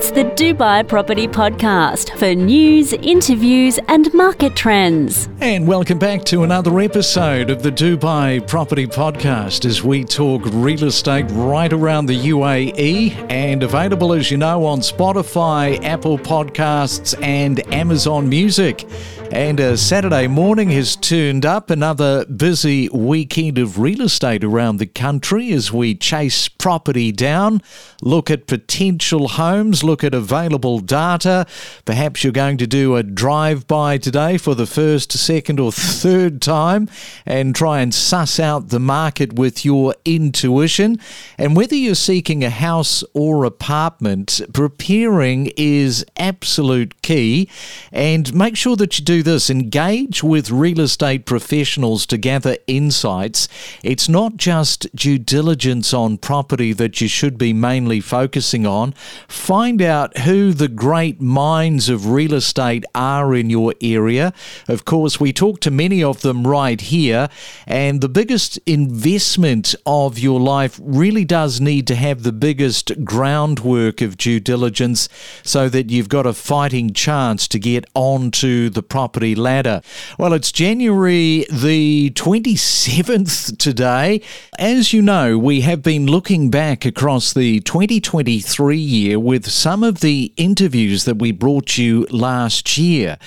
It's the Dubai Property Podcast for news, interviews, and market trends. And welcome back to another episode of the Dubai Property Podcast as we talk real estate right around the UAE and available, as you know, on Spotify, Apple Podcasts, and Amazon Music. And a Saturday morning has turned up another busy weekend of real estate around the country as we chase property down, look at potential homes, look at available data. Perhaps you're going to do a drive by today for the first, second, or third time and try and suss out the market with your intuition. And whether you're seeking a house or apartment, preparing is absolute key. And make sure that you do this engage with real estate professionals to gather insights. It's not just due diligence on property that you should be mainly focusing on. Find out who the great minds of real estate are in your area. Of course, we talk to many of them right here, and the biggest investment of your life really does need to have the biggest groundwork of due diligence so that you've got a fighting chance to get onto the property property ladder. Well, it's January the 27th today. As you know, we have been looking back across the 2023 year with some of the interviews that we brought you last year.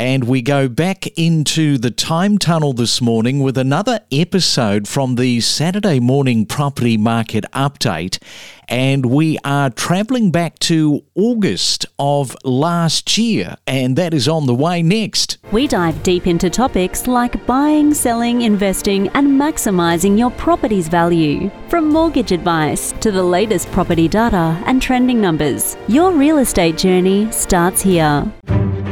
And we go back into the time tunnel this morning with another episode from the Saturday morning property market update. And we are traveling back to August of last year, and that is on the way next. We dive deep into topics like buying, selling, investing, and maximizing your property's value. From mortgage advice to the latest property data and trending numbers, your real estate journey starts here.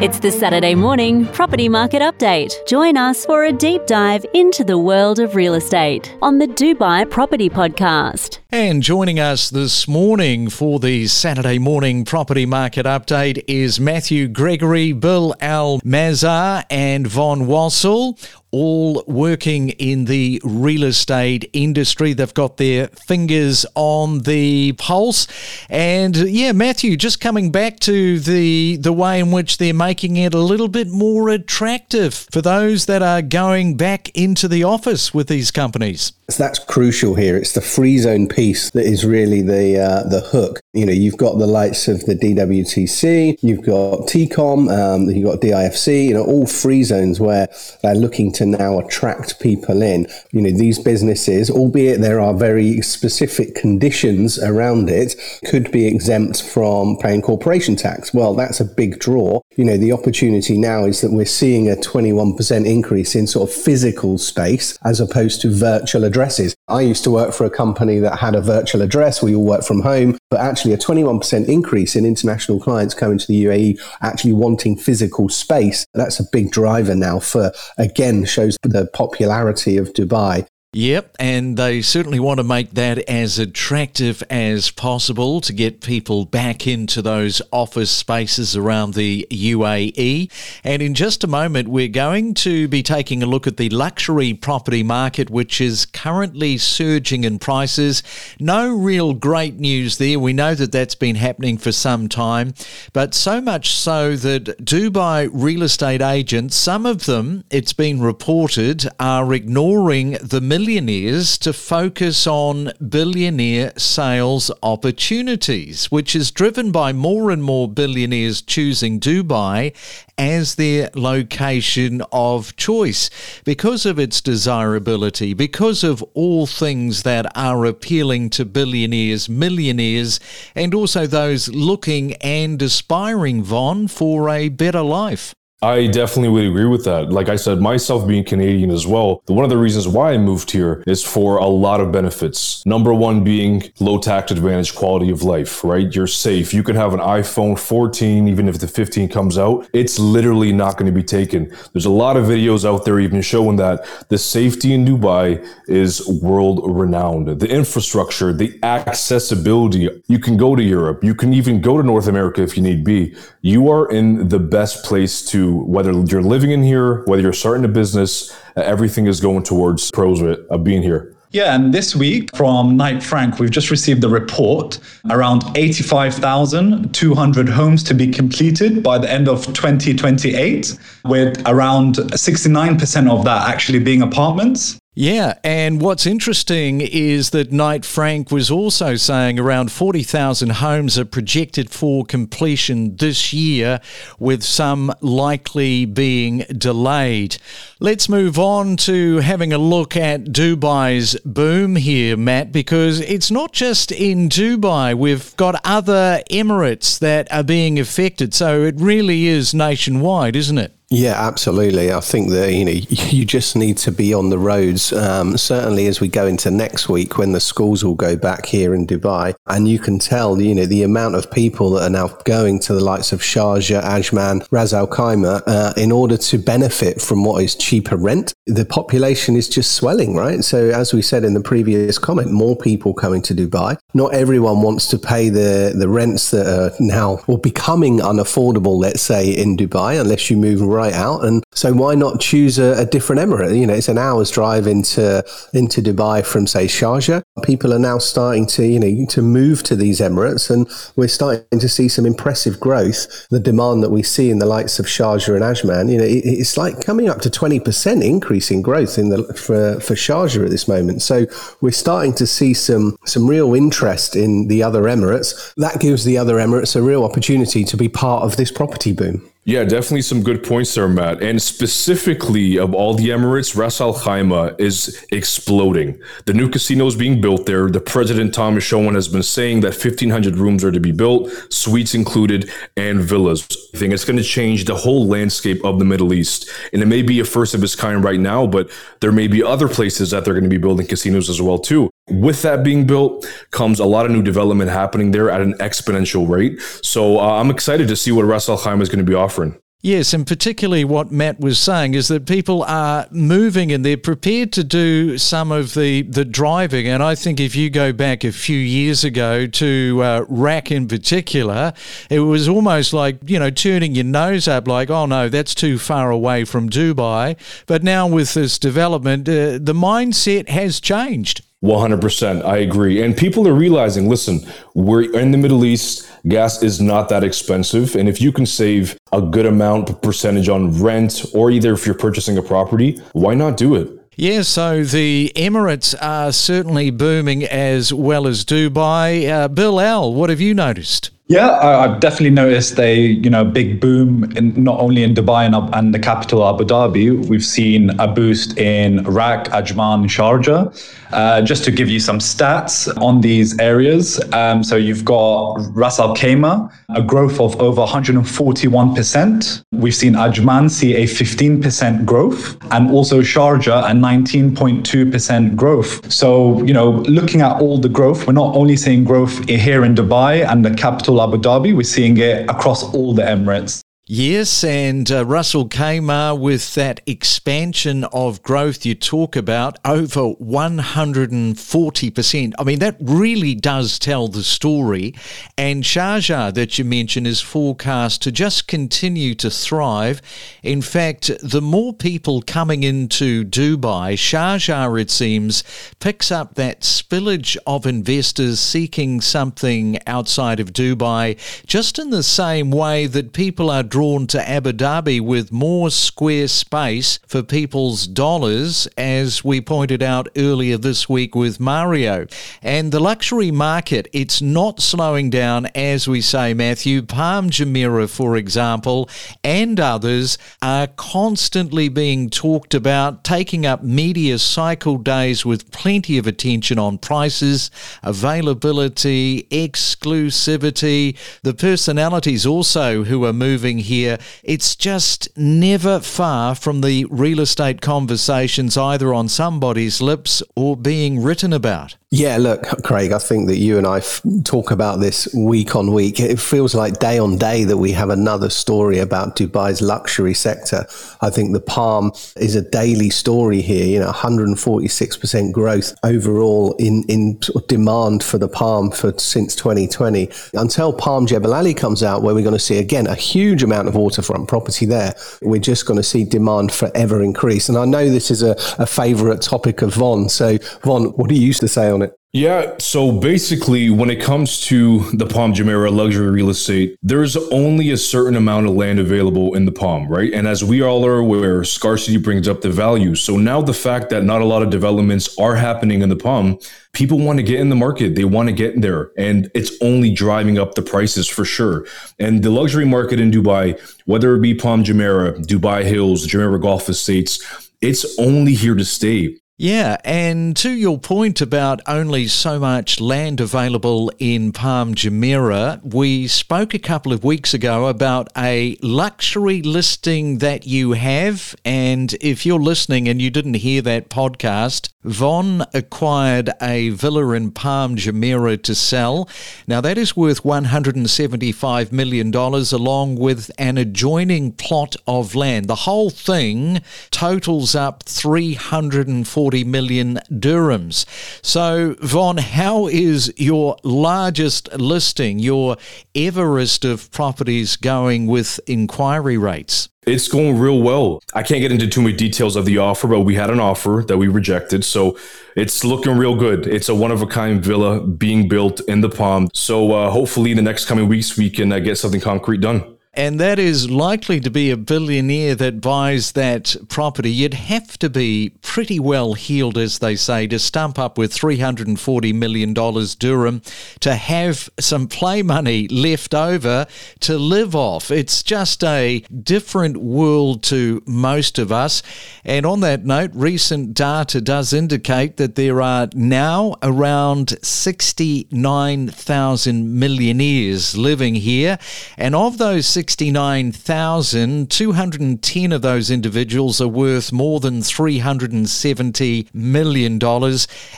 It's the Saturday morning property market update. Join us for a deep dive into the world of real estate on the Dubai Property Podcast. And joining us this morning for the Saturday morning property market update is Matthew Gregory, Bilal Mazar, and Von Wassel all working in the real estate industry. They've got their fingers on the pulse. And yeah, Matthew, just coming back to the the way in which they're making it a little bit more attractive for those that are going back into the office with these companies. That's crucial here. It's the free zone piece that is really the uh, the hook. You know, you've got the likes of the DWTC, you've got TECOM, um, you've got DIFC. You know, all free zones where they're looking to now attract people in. You know, these businesses, albeit there are very specific conditions around it, could be exempt from paying corporation tax. Well, that's a big draw. You know, the opportunity now is that we're seeing a 21% increase in sort of physical space as opposed to virtual addresses. I used to work for a company that had a virtual address. We all work from home, but actually a 21% increase in international clients coming to the UAE actually wanting physical space. That's a big driver now for, again, shows the popularity of Dubai Yep, and they certainly want to make that as attractive as possible to get people back into those office spaces around the UAE. And in just a moment, we're going to be taking a look at the luxury property market, which is currently surging in prices. No real great news there. We know that that's been happening for some time, but so much so that Dubai real estate agents, some of them, it's been reported, are ignoring the millionaires to focus on billionaire sales opportunities, which is driven by more and more billionaires choosing Dubai as their location of choice because of its desirability, because of all things that are appealing to billionaires, millionaires, and also those looking and aspiring, Von, for a better life. I definitely would agree with that. Like I said, myself being Canadian as well, one of the reasons why I moved here is for a lot of benefits. Number one being low tax advantage, quality of life, right? You're safe. You can have an iPhone 14, even if the 15 comes out, it's literally not going to be taken. There's a lot of videos out there even showing that the safety in Dubai is world renowned. The infrastructure, the accessibility, you can go to Europe, you can even go to North America if you need be. You are in the best place to whether you're living in here, whether you're starting a business, uh, everything is going towards pros of being here. Yeah, and this week from Knight Frank, we've just received the report around 85,200 homes to be completed by the end of 2028, with around 69% of that actually being apartments. Yeah, and what's interesting is that Knight Frank was also saying around 40,000 homes are projected for completion this year, with some likely being delayed. Let's move on to having a look at Dubai's boom here, Matt, because it's not just in Dubai. We've got other Emirates that are being affected, so it really is nationwide, isn't it? Yeah, absolutely. I think that you know you just need to be on the roads. Um, certainly, as we go into next week, when the schools will go back here in Dubai, and you can tell you know the amount of people that are now going to the likes of Sharjah, Ajman, Ras Al Khaimah uh, in order to benefit from what is cheaper rent. The population is just swelling, right? So, as we said in the previous comment, more people coming to Dubai. Not everyone wants to pay the the rents that are now or becoming unaffordable. Let's say in Dubai, unless you move right right out. And so why not choose a, a, different emirate? You know, it's an hour's drive into into Dubai from say Sharjah. People are now starting to you know to move to these emirates, and we're starting to see some impressive growth. The demand that we see in the likes of Sharjah and Ajman, you know, it, it's like coming up to twenty percent increase in growth in the for for Sharjah at this moment. So we're starting to see some some real interest in the other emirates. That gives the other emirates a real opportunity to be part of this property boom. Yeah, definitely some good points there, Matt. And specifically of all the Emirates, Ras Al Khaimah is exploding. The new casino is being built there. The president, Thomas Schoen, has been saying that 1,500 rooms are to be built, suites included, and villas. I think it's going to change the whole landscape of the Middle East. And it may be a first of its kind right now, but there may be other places that they're going to be building casinos as well, too. With that being built comes a lot of new development happening there at an exponential rate. So uh, I'm excited to see what Ras Al Khaimah is going to be offering. Yes, and particularly what Matt was saying is that people are moving and they're prepared to do some of the, the driving. And I think if you go back a few years ago to uh, RAK in particular, it was almost like, you know, turning your nose up like, oh no, that's too far away from Dubai. But now with this development, uh, the mindset has changed. 100%. I agree. And people are realizing listen, we're in the Middle East. Gas is not that expensive. And if you can save a good amount percentage on rent, or either if you're purchasing a property, why not do it? Yeah, so the Emirates are certainly booming as well as Dubai. Uh, Bilal, what have you noticed? Yeah, I've definitely noticed a you know big boom in not only in Dubai and, and the capital Abu Dhabi. We've seen a boost in RAK, Ajman, Sharjah. Uh, just to give you some stats on these areas, um, so you've got Ras Al Khaimah, a growth of over 141%. We've seen Ajman see a 15% growth, and also Sharjah a 19.2% growth. So you know, looking at all the growth, we're not only seeing growth here in Dubai and the capital Abu Dhabi. We're seeing it across all the Emirates. Yes, and uh, Al Khaimah with that expansion of growth you talk about over 140%. I mean, that really does tell the story. And Sharjah that you mentioned is forecast to just continue to thrive. In fact, the more people coming into Dubai, Sharjah, it seems, picks up that spillage of investors seeking something outside of Dubai, just in the same way that people are drawn to Abu Dhabi with more square space for people's dollars, as we pointed out earlier this week with Mario. And the luxury market, it's not slowing down, as we say, Matthew. Palm Jumeirah, for example, and others are constantly being talked about, taking up media cycle days with plenty of attention on prices, availability, exclusivity. The personalities also who are moving here, it's just never far from the real estate conversations either on somebody's lips or being written about. Yeah, look, Craig, I think that you and I f- talk about this week on week. It feels like day on day that we have another story about Dubai's luxury sector. I think the Palm is a daily story here, you know, 146% growth overall in, in demand for the Palm for since 2020. Until Palm Jebel Ali comes out, where we're going to see again a huge amount of waterfront property there. We're just going to see demand forever increase. And I know this is a, a favorite topic of Von. So, Von, what do you used to say on it? Yeah, so basically, when it comes to the Palm Jumeirah luxury real estate, there's only a certain amount of land available in the Palm, right? And as we all are aware, scarcity brings up the value. So now the fact that not a lot of developments are happening in the Palm, people want to get in the market. They want to get in there, and it's only driving up the prices for sure. And the luxury market in Dubai, whether it be Palm Jumeirah, Dubai Hills, Jumeirah Golf Estates, it's only here to stay. Yeah, and to your point about only so much land available in Palm Jumeirah, we spoke a couple of weeks ago about a luxury listing that you have. And if you're listening and you didn't hear that podcast, Von acquired a villa in Palm Jumeirah to sell. Now, that is worth $175 million, along with an adjoining plot of land. The whole thing totals up 340 million dirhams. So, Von, how is your largest listing, your Everest of properties, going with inquiry rates? It's going real well. I can't get into too many details of the offer, but we had an offer that we rejected. So it's looking real good. It's a one of a kind villa being built in the Palm. So uh, hopefully, in the next coming weeks, we can uh, get something concrete done and that is likely to be a billionaire that buys that property, you'd have to be pretty well heeled, as they say, to stump up with $340 million dirham to have some play money left over to live off. It's just a different world to most of us. And on that note, recent data does indicate that there are now around 69,000 millionaires living here. And of those 69,000, 210 of those individuals are worth more than $370 million.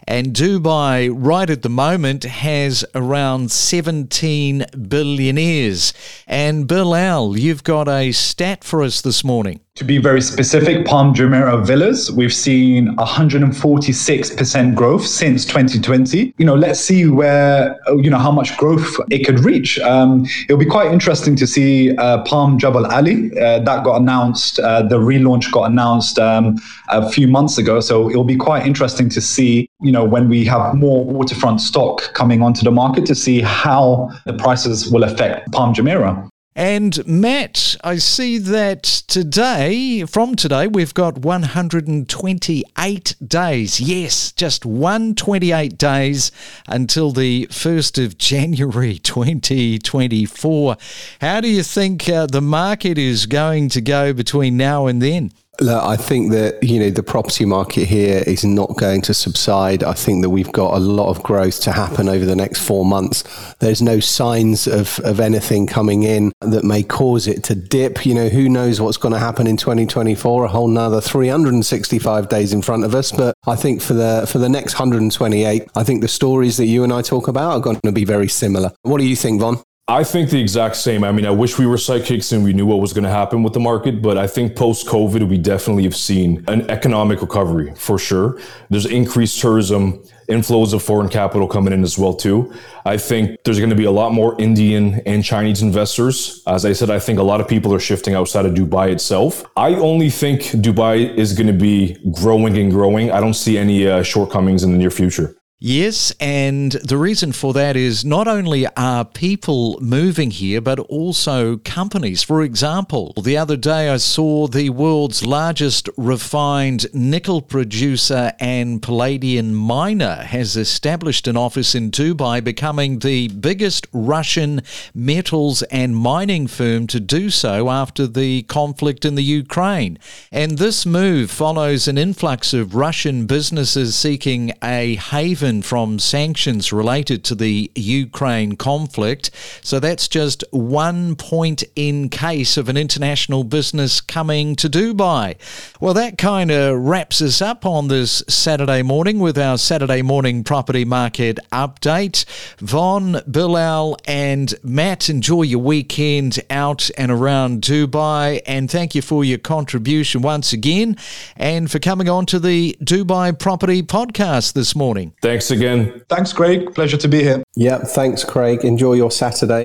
And Dubai, right at the moment, has around 17 billionaires. And Bilal, you've got a stat for us this morning. To be very specific, Palm Jumeirah Villas, we've seen 146% growth since 2020. You know, let's see where, you know, how much growth it could reach. Um, it'll be quite interesting to see uh, Palm Jebel Ali. Uh, that got announced, uh, the relaunch got announced um, a few months ago. So it'll be quite interesting to see, you know, when we have more waterfront stock coming onto the market to see how the prices will affect Palm Jumeirah. And Matt, I see that today, from today, we've got 128 days. Yes, just 128 days until the 1st of January 2024. How do you think uh, the market is going to go between now and then? Look, I think that you know the property market here is not going to subside. I think that we've got a lot of growth to happen over the next four months. There's no signs of, of anything coming in that may cause it to dip. You know, who knows what's going to happen in 2024? A whole nother 365 days in front of us. But I think for the for the next 128, I think the stories that you and I talk about are going to be very similar. What do you think, Von? I think the exact same. I mean, I wish we were psychics and we knew what was going to happen with the market, but I think post COVID, we definitely have seen an economic recovery for sure. There's increased tourism, inflows of foreign capital coming in as well too. I think there's going to be a lot more Indian and Chinese investors. As I said, I think a lot of people are shifting outside of Dubai itself. I only think Dubai is going to be growing and growing. I don't see any uh, shortcomings in the near future. Yes, and the reason for that is not only are people moving here, but also companies. For example, the other day I saw the world's largest refined nickel producer and palladium miner has established an office in Dubai, becoming the biggest Russian metals and mining firm to do so after the conflict in the Ukraine. And this move follows an influx of Russian businesses seeking a haven from sanctions related to the Ukraine conflict. So that's just one point in case of an international business coming to Dubai. Well, that kind of wraps us up on this Saturday morning with our Saturday morning property market update. Von, Bilal, and Matt, enjoy your weekend out and around Dubai. And thank you for your contribution once again and for coming on to the Dubai Property Podcast this morning. Thanks again. Thanks, Craig. Pleasure to be here. Yeah, thanks, Craig. Enjoy your Saturday.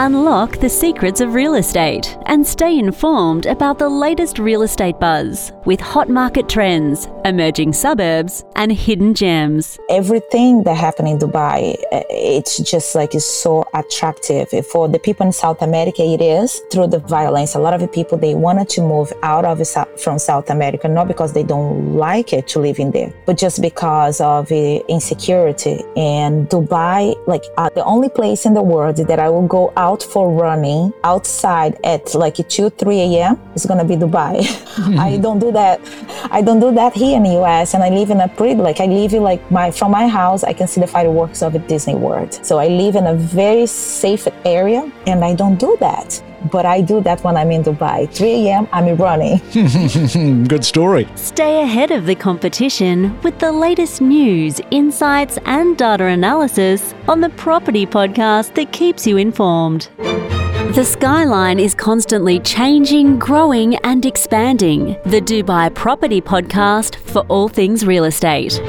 Unlock the secrets of real estate and stay informed about the latest real estate buzz with hot market trends, emerging suburbs, and hidden gems. Everything that happened in Dubai, uh, it's just like is so attractive. For the people in South America, it is through the violence. A lot of the people they wanted to move out of from South America, not because they don't like it to live in there, but just because of the insecurity. And Dubai, like uh, the only place in the world that I will go out out for running outside at like 2, 3 a.m. going to be Dubai. I don't do that. I don't do that here in the US. And I live in a pretty, like, I live in like my, from my house, I can see the fireworks of Disney World. So I live in a very safe area and I don't do that but I do that when I'm in Dubai. 3 a.m., I'm running. Good story. Stay ahead of the competition with the latest news, insights, and data analysis on the Property Podcast that keeps you informed. The skyline is constantly changing, growing, and expanding. The Dubai Property Podcast for all things real estate.